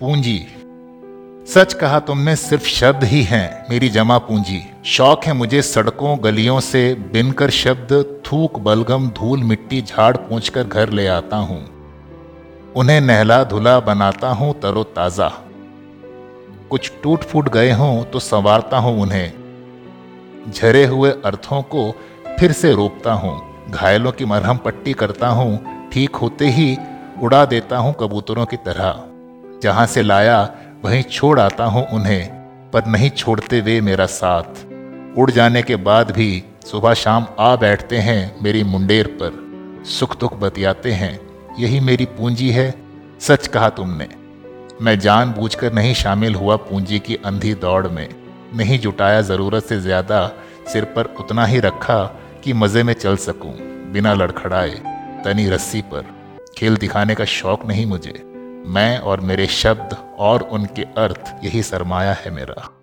पूंजी। सच कहा तुमने सिर्फ़ शब्द ही हैं, मेरी जमा पूंजी। शौक है मुझे सड़कों, गलियों से बिनकर शब्द, थूक, बलगम, धूल, मिट्टी, झाड़ पूछ घर ले आता हूँ। उन्हें नहला धुला बनाता हूँ तरो ताज़ा कुछ टूट फूट गए हों तो संवारता हूँ उन्हें। झरे हुए अर्थों को फिर से रोपता हूँ। घायलों की मरहम पट्टी करता हूँ, ठीक होते ही उड़ा देता हूँ कबूतरों की तरह। जहाँ से लाया, वहीं छोड़ आता हूँ उन्हें, पर नहीं छोड़ते वे मेरा साथ। उड़ जाने के बाद भी सुबह शाम आ बैठते हैं मेरी मुंडेर पर। सुख दुख बतियाते हैं, यही मेरी पूंजी है, सच कहा तुमने। मैं जानबूझकर नहीं शामिल हुआ पूंजी की अंधी दौड़ में। नहीं जुटाया ज़रूरत से ज़्यादा, सिर पर उतना ही रखा कि मज़े में चल सकूँ, बिना लड़खड़ाए, तनी रस्सी पर। खेल दिखाने का शौक नहीं मुझे। मैं और मेरे शब्द और उनके अर्थ यही सरमाया है मेरा।